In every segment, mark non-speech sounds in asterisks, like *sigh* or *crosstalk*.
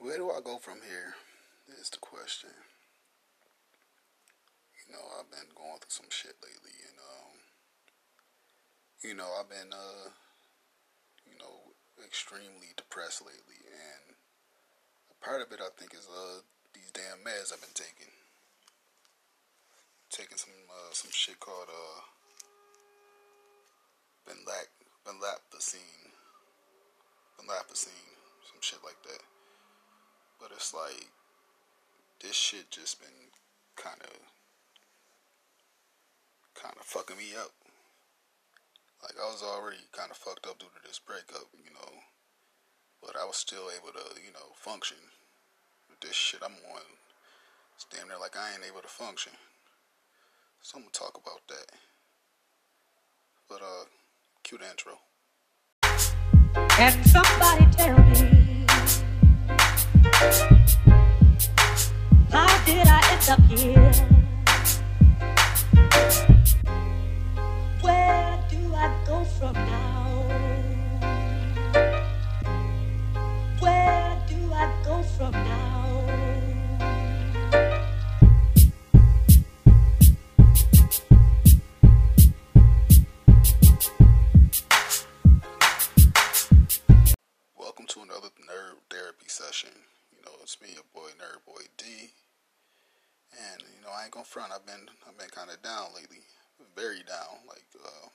Where do I go from here? Is the question. You know, I've been going through some shit lately, and um, you know, I've been uh, you know, extremely depressed lately, and a part of it I think is uh these damn meds I've been taking. Taking some uh, some shit called uh Benlac Benlapacine, Benlapacine, some shit like that. But it's like this shit just been kind of kind of fucking me up. Like I was already kind of fucked up due to this breakup, you know, but I was still able to, you know, function. With this shit I'm on, it's damn near like I ain't able to function. So I'm gonna talk about that. But uh, cute intro. Can somebody tell me how did I end up here? Where do I go from now? Where do I go from now? Welcome to another nerd therapy session. You know, it's me, your boy Nerd Boy D. And you know, I ain't gonna front. I've been I've been kind of down lately, very down. Like uh,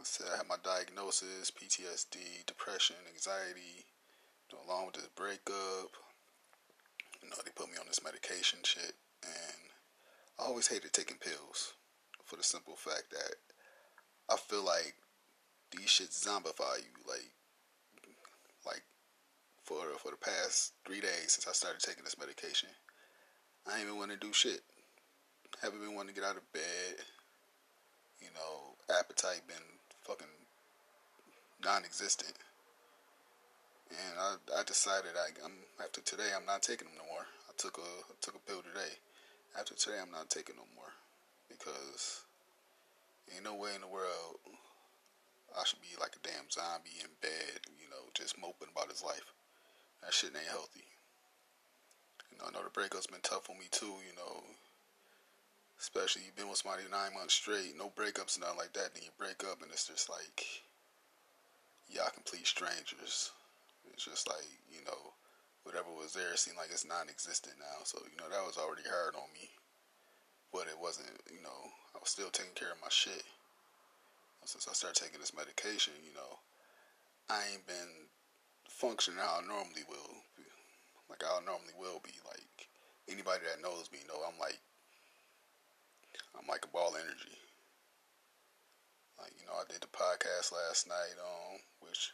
I said, I had my diagnosis: PTSD, depression, anxiety, you know, along with this breakup. You know, they put me on this medication shit, and I always hated taking pills for the simple fact that I feel like these shits zombify you. Like like for for the past three days since I started taking this medication. I ain't even want to do shit. Haven't been wanting to get out of bed. You know, appetite been fucking non-existent. And I I decided I, I'm after today I'm not taking them no more. I took a I took a pill today. After today I'm not taking no more because ain't no way in the world I should be like a damn zombie in bed, you know, just moping about his life. That shit ain't healthy. You know, I know the breakup's been tough on me too, you know. Especially you've been with somebody nine months straight, no breakups, nothing like that. Then you break up and it's just like y'all complete strangers. It's just like, you know, whatever was there seemed like it's non existent now. So, you know, that was already hard on me. But it wasn't, you know, I was still taking care of my shit since I started taking this medication, you know, I ain't been functioning how I normally will. Like I normally will be. Like anybody that knows me know I'm like I'm like a ball energy. Like, you know, I did the podcast last night, um, which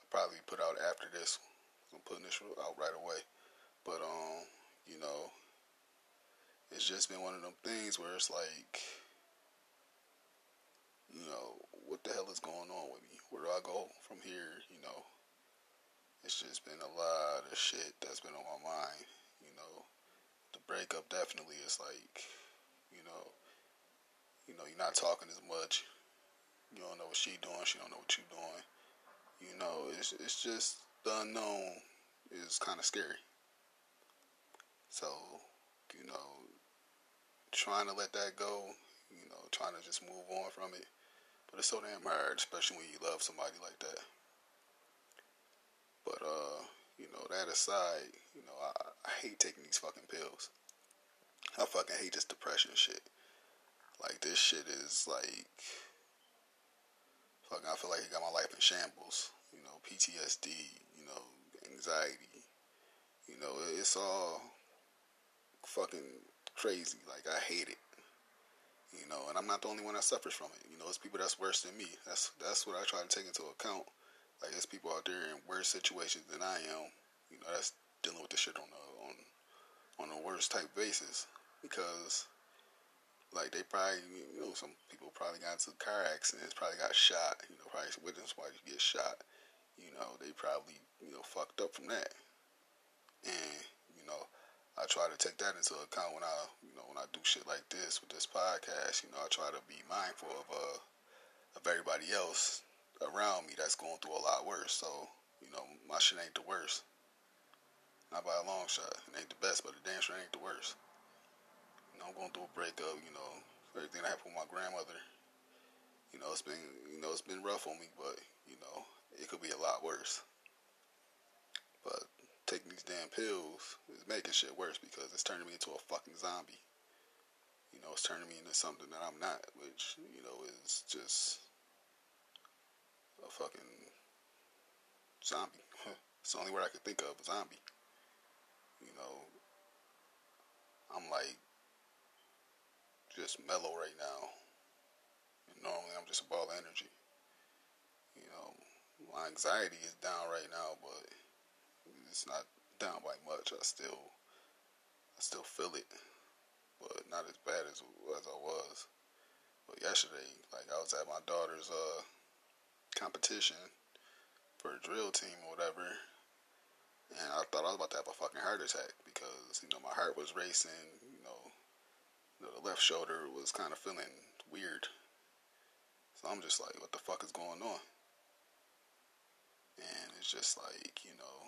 I'll probably put out after this. I'm putting this out right away. But um, you know, it's just been one of them things where it's like you know, what the hell is going on with me? Where do I go from here? You know, it's just been a lot of shit that's been on my mind. You know, the breakup definitely is like, you know, you know, you're not talking as much. You don't know what she doing. She don't know what you're doing. You know, it's it's just the unknown is kind of scary. So, you know, trying to let that go. You know, trying to just move on from it but it's so damn hard, especially when you love somebody like that. But uh, you know, that aside, you know, I, I hate taking these fucking pills. I fucking hate this depression shit. Like this shit is like fucking I feel like it got my life in shambles. You know, PTSD, you know, anxiety. You know, it's all fucking crazy. Like I hate it. You know, and I'm not the only one that suffers from it. You know, it's people that's worse than me. That's that's what I try to take into account. Like there's people out there in worse situations than I am. You know, that's dealing with this shit on a on on a worse type basis because like they probably you know some people probably got into car accidents, probably got shot. You know, probably witnessed somebody get shot. You know, they probably you know fucked up from that, and you know I try to take that into account when I, you know, when I do shit like this with this podcast. You know, I try to be mindful of uh, of everybody else around me that's going through a lot worse. So, you know, my shit ain't the worst. Not by a long shot. It ain't the best, but the damn sure ain't the worst. You know, I'm going through a breakup, you know, everything that happened with my grandmother. You know, it's been you know, it's been rough on me, but, you know, it could be a lot worse. But taking these damn pills is making shit worse because it's turning me into a fucking zombie. You know, it's turning me into something that I'm not, which, you know, is just a fucking zombie. *laughs* it's the only word I could think of, a zombie. You know, I'm like just mellow right now. And normally I'm just a ball of energy. You know, my anxiety is down right now, but it's not down by much. I still, I still feel it, but not as bad as as I was. But yesterday, like I was at my daughter's uh competition for a drill team or whatever, and I thought I was about to have a fucking heart attack because you know my heart was racing. You know, the left shoulder was kind of feeling weird. So I'm just like, what the fuck is going on? And it's just like, you know,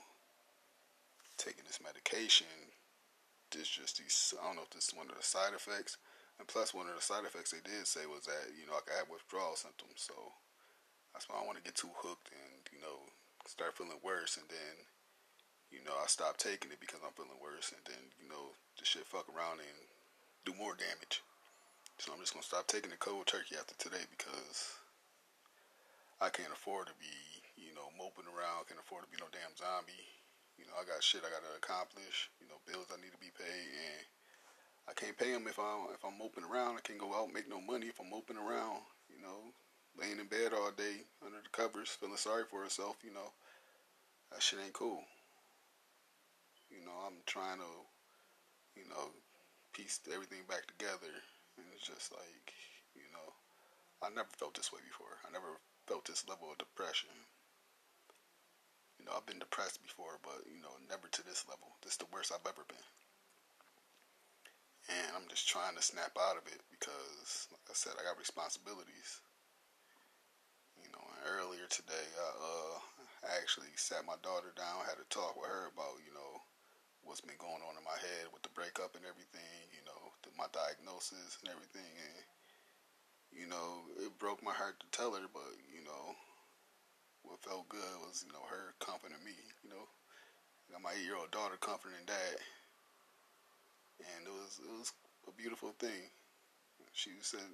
taking this medication. This just these. I don't know if this is one of the side effects. And plus, one of the side effects they did say was that you know I could have withdrawal symptoms. So that's why I want to get too hooked and you know start feeling worse, and then you know I stop taking it because I'm feeling worse, and then you know the shit fuck around and do more damage. So I'm just gonna stop taking the cold turkey after today because I can't afford to be you know moping around. Can't afford to be no damn zombie. You know I got shit I gotta accomplish. You know bills I need to be paid and. I can't pay them if I if I'm moping around. I can't go out and make no money if I'm moping around. You know, laying in bed all day under the covers, feeling sorry for herself, you know, that shit ain't cool. You know, I'm trying to, you know, piece everything back together, and it's just like, you know, I never felt this way before. I never felt this level of depression. You know, I've been depressed before, but, you know, never to this level. This is the worst I've ever been. And I'm just trying to snap out of it because, like I said, I got responsibilities earlier today, I, uh, actually sat my daughter down, had a talk with her about, you know, what's been going on in my head with the breakup and everything, you know, the, my diagnosis and everything. And, you know, it broke my heart to tell her, but, you know, what felt good was, you know, her comforting me, you know. Got my eight year old daughter comforting dad. And it was, it was a beautiful thing. She said,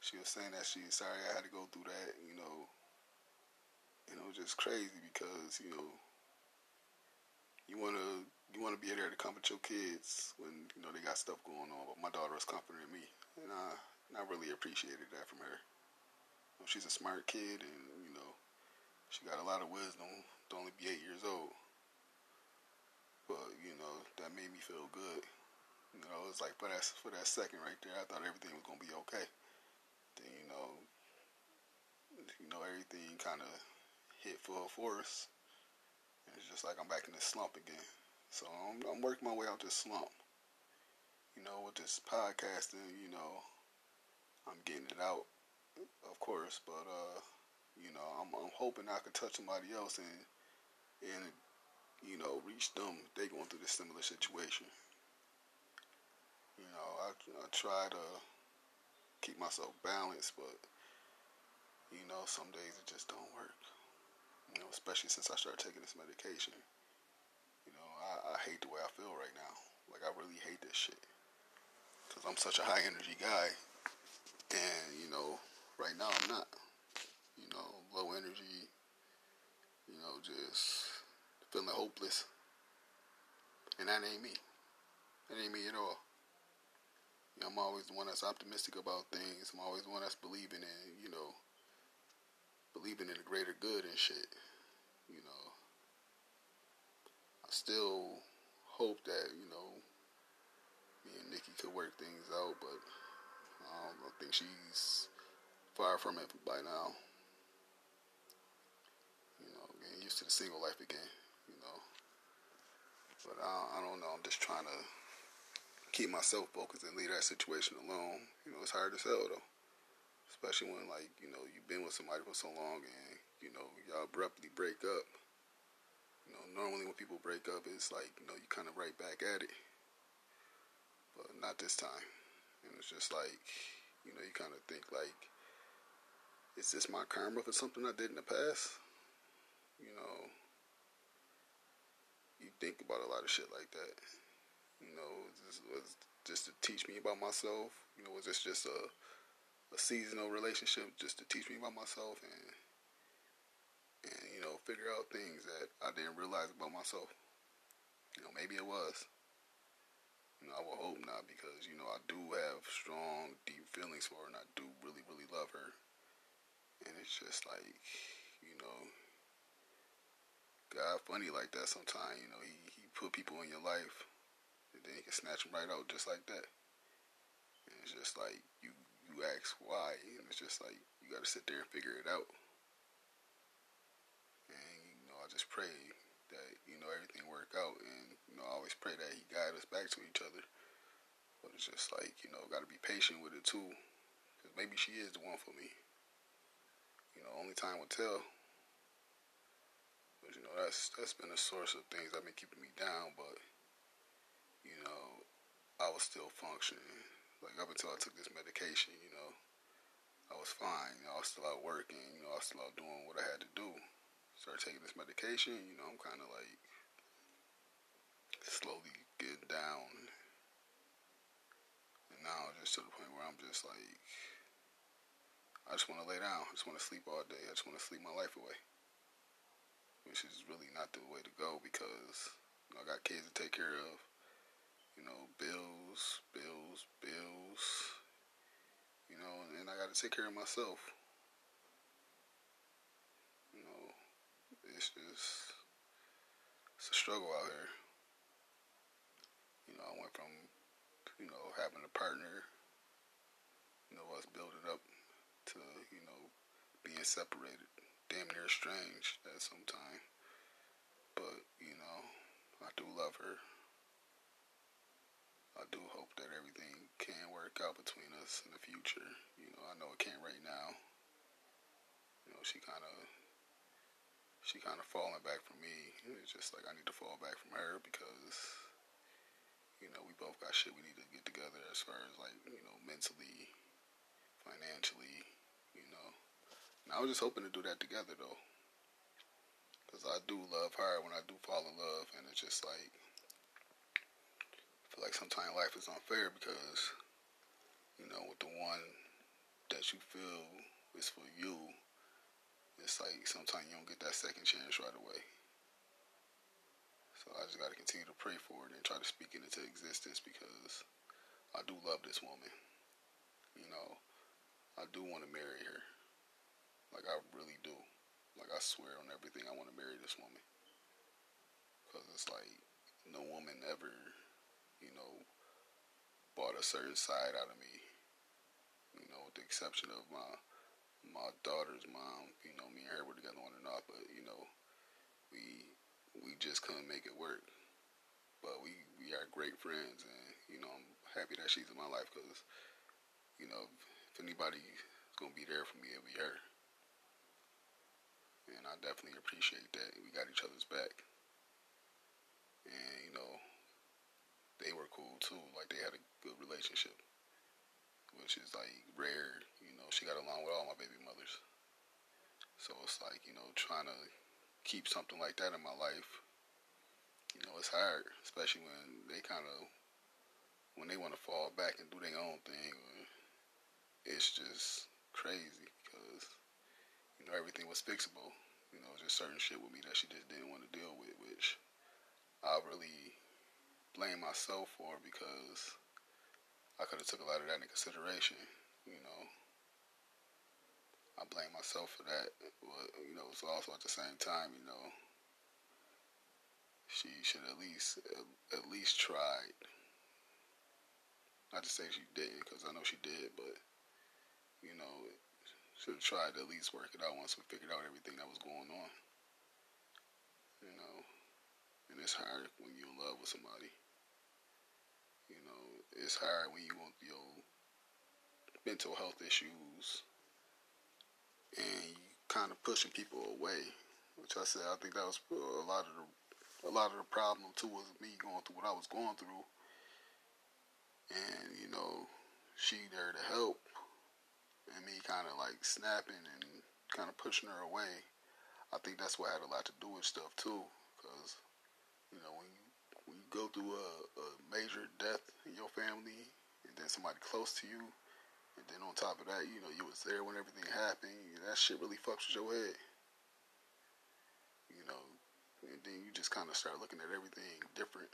she was saying that she's sorry I had to go through that, you know, you know, just crazy because you know you wanna you wanna be there to comfort your kids when you know they got stuff going on. But my daughter was comforting me, and I and I really appreciated that from her. You know, she's a smart kid, and you know she got a lot of wisdom to only be eight years old. But you know that made me feel good. You know, it was like for that for that second right there, I thought everything was gonna be okay. Then you know, you know everything kind of hit full force. And it's just like I'm back in this slump again. So I'm, I'm working my way out this slump. You know, with this podcasting, you know, I'm getting it out, of course, but uh, you know, I'm, I'm hoping I can touch somebody else and and you know reach them. They going through this similar situation. You know, I, I try to keep myself balanced, but you know, some days it just don't work. You know, especially since I started taking this medication. You know, I, I hate the way I feel right now. Like I really hate this shit. Cause I'm such a high energy guy, and you know, right now I'm not. You know, low energy. You know, just feeling hopeless. And that ain't me. That ain't me at all. You know, I'm always the one that's optimistic about things. I'm always the one that's believing in, you know, believing in the greater good and shit. You know, I still hope that you know me and Nikki could work things out, but I don't think she's far from it by now. You know, getting used to the single life again. You know, but I, I don't know. I'm just trying to keep myself focused and leave that situation alone. You know, it's hard to sell though especially when like you know you've been with somebody for so long and you know y'all abruptly break up. You know, normally when people break up, it's like you know you kind of right back at it, but not this time. And it's just like you know you kind of think like, is this my karma for something I did in the past? You know, you think about a lot of shit like that. You know, this was just to teach me about myself. You know, was this just a a seasonal relationship just to teach me about myself and and you know figure out things that I didn't realize about myself. You know, maybe it was. You know, I will hope not because you know I do have strong, deep feelings for her, and I do really, really love her. And it's just like, you know, God funny like that sometimes. You know, he he put people in your life, and then he can snatch them right out just like that. And it's just like you ask why, and it's just like you got to sit there and figure it out. And you know, I just pray that you know everything work out, and you know, I always pray that He guide us back to each other. But it's just like you know, got to be patient with it too, because maybe she is the one for me. You know, only time will tell. But you know, that's that's been a source of things that been keeping me down. But you know, I was still functioning. Like up until I took this medication, you know, I was fine. You know, I was still out working. You know, I was still out doing what I had to do. Started taking this medication. You know, I'm kind of like slowly getting down. And now just to the point where I'm just like, I just want to lay down. I just want to sleep all day. I just want to sleep my life away. Which is really not the way to go because you know, I got kids to take care of you know, bills, bills, bills, you know, and I got to take care of myself. You know, it's just, it's a struggle out here. You know, I went from, you know, having a partner, you know, us building up to, you know, being separated, damn near estranged at some time. But, you know, I do love her. I do hope that everything can work out between us in the future. You know, I know it can't right now. You know, she kind of, she kind of falling back from me. It's just like I need to fall back from her because, you know, we both got shit we need to get together as far as like, you know, mentally, financially, you know. And I was just hoping to do that together though. Because I do love her when I do fall in love, and it's just like, like sometimes life is unfair because, you know, with the one that you feel is for you, it's like sometimes you don't get that second chance right away. So I just got to continue to pray for it and try to speak it into existence because I do love this woman. You know, I do want to marry her. Like, I really do. Like, I swear on everything, I want to marry this woman. Because it's like, no woman ever you know, bought a certain side out of me. You know, with the exception of my my daughter's mom. You know, me and her were together on and off, but you know, we we just couldn't make it work. But we we are great friends, and you know, I'm happy that she's in my life because you know, if anybody's gonna be there for me, it'll be her. And I definitely appreciate that. We got each other's back. And you know, they were cool too. Like they had a good relationship, which is like rare. You know, she got along with all my baby mothers. So it's like you know trying to keep something like that in my life. You know, it's hard, especially when they kind of when they want to fall back and do their own thing. It's just crazy because you know everything was fixable. You know, just certain shit with me that she just didn't want to deal with, which I really blame myself for because I could have took a lot of that into consideration. You know, I blame myself for that. But you know, it's also at the same time, you know, she should at least at at least tried. Not to say she didn't, because I know she did, but you know, should have tried to at least work it out once we figured out everything that was going on. You know, and it's hard when you're in love with somebody. You know, it's hard when you want your mental health issues and you kind of pushing people away which I said I think that was a lot of the a lot of the problem too was me going through what I was going through, and you know, she there to help, and me kind of like snapping and kind of pushing her away. I think that's what had a lot to do with stuff too, because you know when you when you go through a, a major death in your family, and then somebody close to you, and then on top of that, you know you was there when everything happened. That shit really fucks with your head. You know, and then you just kind of start looking at everything different.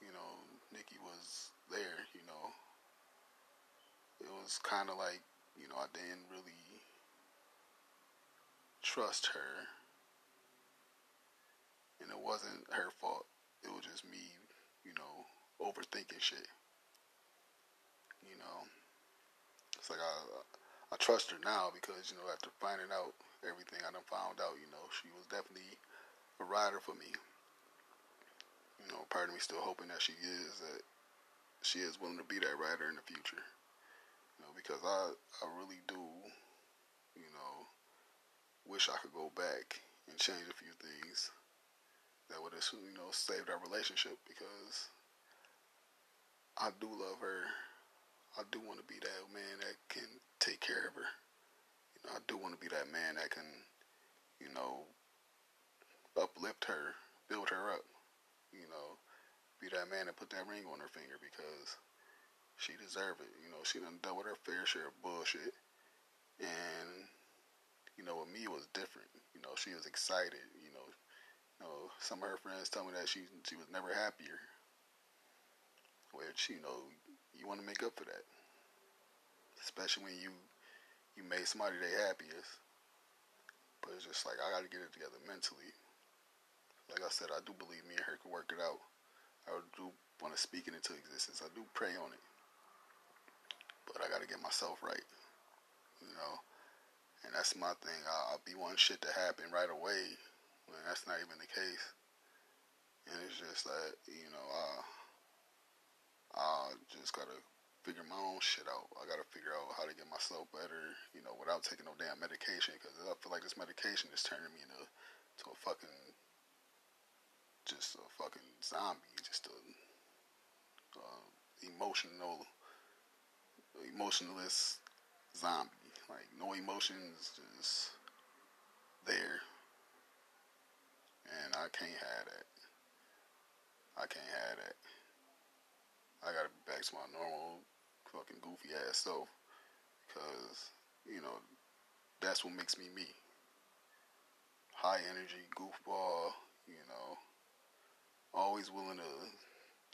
You know, Nikki was there. You know, it was kind of like you know I didn't really trust her, it wasn't her fault. It was just me, you know, overthinking shit. You know, it's like I I trust her now because you know after finding out everything I done found out, you know, she was definitely a rider for me. You know, part of me still hoping that she is that she is willing to be that rider in the future. You know, because I I really do, you know, wish I could go back and change a few things that would have you know saved our relationship because I do love her. I do want to be that man that can take care of her. You know, I do want to be that man that can, you know, uplift her, build her up. You know, be that man that put that ring on her finger because she deserved it. You know, she done dealt with her fair share of bullshit. And, you know, with me it was different. You know, she was excited. You know, some of her friends tell me that she she was never happier. Which, you know, you want to make up for that. Especially when you you made somebody their happiest. But it's just like I got to get it together mentally. Like I said, I do believe me and her can work it out. I do want to speak it into existence. I do pray on it. But I got to get myself right. You know? And that's my thing. I'll, be wanting shit to happen right away when that's not even the case. And it's just that, you know, I, I just got to figure my own shit out. I gotta figure out how to get myself better, you know, without taking no damn medication. Because I feel like this medication is turning me into to a fucking, just a fucking zombie, just a emotional, emotionless zombie. Like no emotions, just there. And I can't have that. I can't have that. I gotta be back to my normal fucking goofy ass self because you know that's what makes me me. High energy, goofball, you know, always willing to,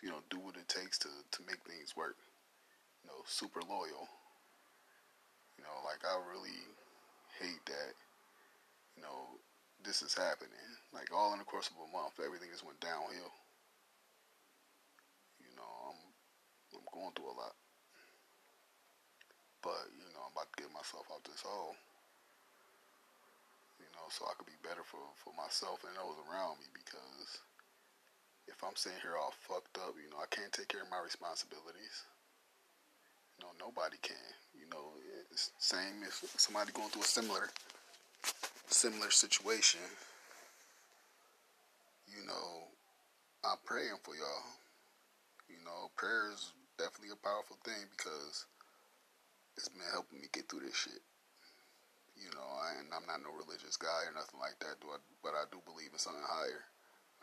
you know, do what it takes to to make things work. You know, super loyal. You know, like I really hate that. You know, this is happening. Like all in the course of a month, everything just went downhill. You know, I'm I'm going through a lot. But, you know, I'm about to get myself out of this hole. You know, so I could be better for, for myself and those around me because if I'm sitting here all fucked up, you know, I can't take care of my responsibilities. You know, nobody can. You know, it's same if somebody going through a similar similar situation. You know, I'm praying for y'all. You know, prayer is definitely a powerful thing because it's been helping me get through this shit. You know, I, and I'm not no religious guy or nothing like that, I, but I do believe in something higher.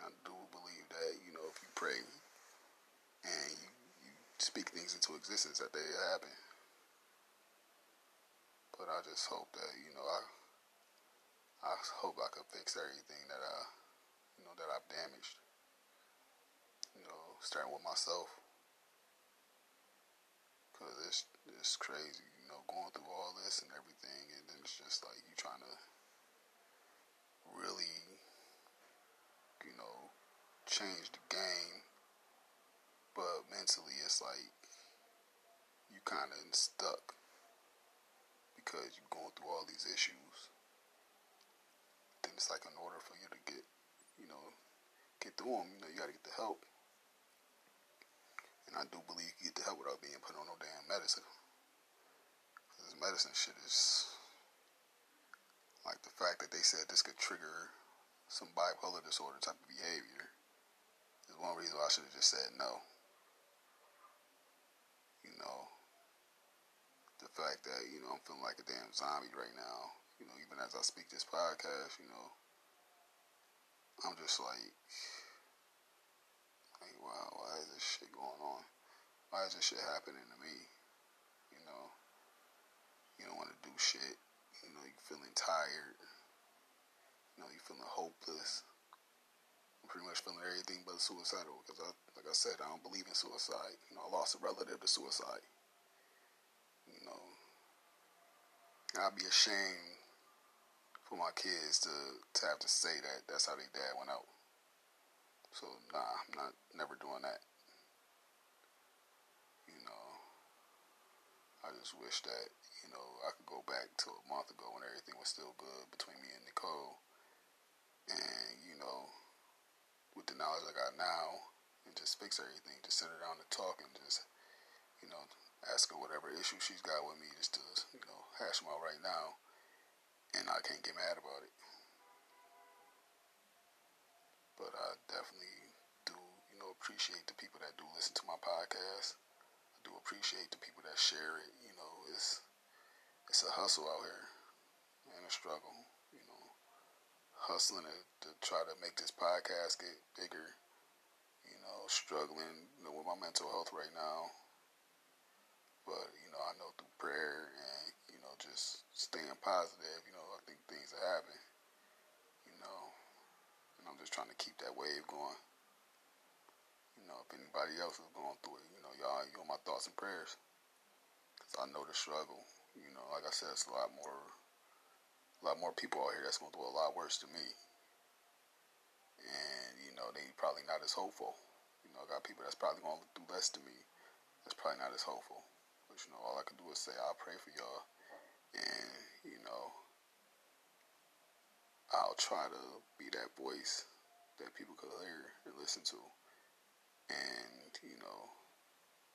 I do believe that, you know, if you pray and you, you speak things into existence, that they happen. But I just hope that, you know, I I hope I could fix everything that I, you know, that I've damaged. You know, starting with myself. Cause it's it's crazy, you know, going through all this and everything, and then it's just like you trying to really, you know, change the game, but mentally it's like you kind of stuck because you're going through all these issues. It's like in order for you to get, you know, get through them, you know, you got to get the help. And I do believe you get the help without being put on no damn medicine. This medicine shit is Like the fact that they said this could trigger some bipolar disorder type of behavior is one reason why I should have just said no. You know, the fact that, you know, I'm feeling like a damn zombie right now, you know, even as I speak this podcast, you know, I'm just like, like, wow, why is this shit going on? Why is this shit happening to me? You know, you don't want to do shit. You know, you're feeling tired. You know, you're feeling hopeless. I'm pretty much feeling everything but suicidal because, I, like I said, I don't believe in suicide. You know, I lost a relative to suicide. You know, I'd be ashamed for my kids to, to have to say that that's how their dad went out. So nah, I'm not never doing that. You know, I just wish that you know I could go back to a month ago when everything was still good between me and Nicole, and you know, with the knowledge I got now, and just fix everything, just sit her down and talk and just you know ask her whatever issue she's got with me, just to you know hash them out right now and I can't get mad about it. But I definitely do, you know, appreciate the people that do listen to my podcast. I do appreciate the people that share it. You know, it's it's a hustle out here and a struggle. You know, hustling to, to try to make this podcast get bigger. You know, struggling you know, with my mental health right now. But you know, I know through prayer and just staying positive, you know, I think things are happening. You know, and I'm just trying to keep that wave going. You know, if anybody else is going through it, you know, y'all, you know, my thoughts and prayers. Cause I know the struggle. You know, like I said, it's a lot more, a lot more people out here that's going through a lot worse than me. And you know, they probably not as hopeful. You know, I got people that's probably going to do less than me. That's probably not as hopeful. But you know, all I can do is say I'll pray for y'all and you know I'll try to be that voice that people could hear and listen to, and you know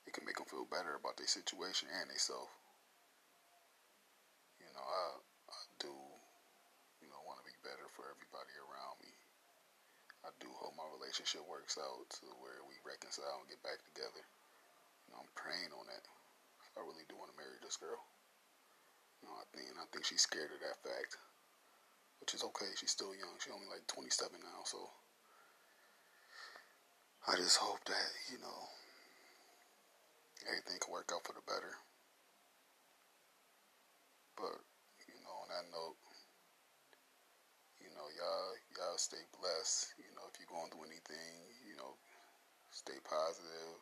it can make them feel better about their situation and themselves. You know, I I do you know want to be better for everybody around me. I do hope my relationship works out to where we reconcile and get back together. You know, I'm praying on that. I really do want to marry this girl. Know, I think I think she's scared of that fact, which is okay. She's still young. She's only like 27 now, so I just hope that you know everything can work out for the better. But you know, on that note, you know, y'all y'all stay blessed. You know, if you're going through anything, you know, stay positive.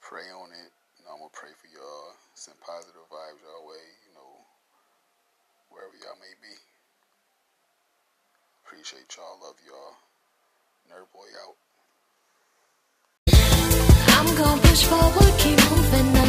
Pray on it. You know, I'm gonna pray for y'all. Send positive vibes y'all way. You know, wherever y'all may be. Appreciate y'all. Love y'all. Nerd boy out. I'm gonna push forward, keep moving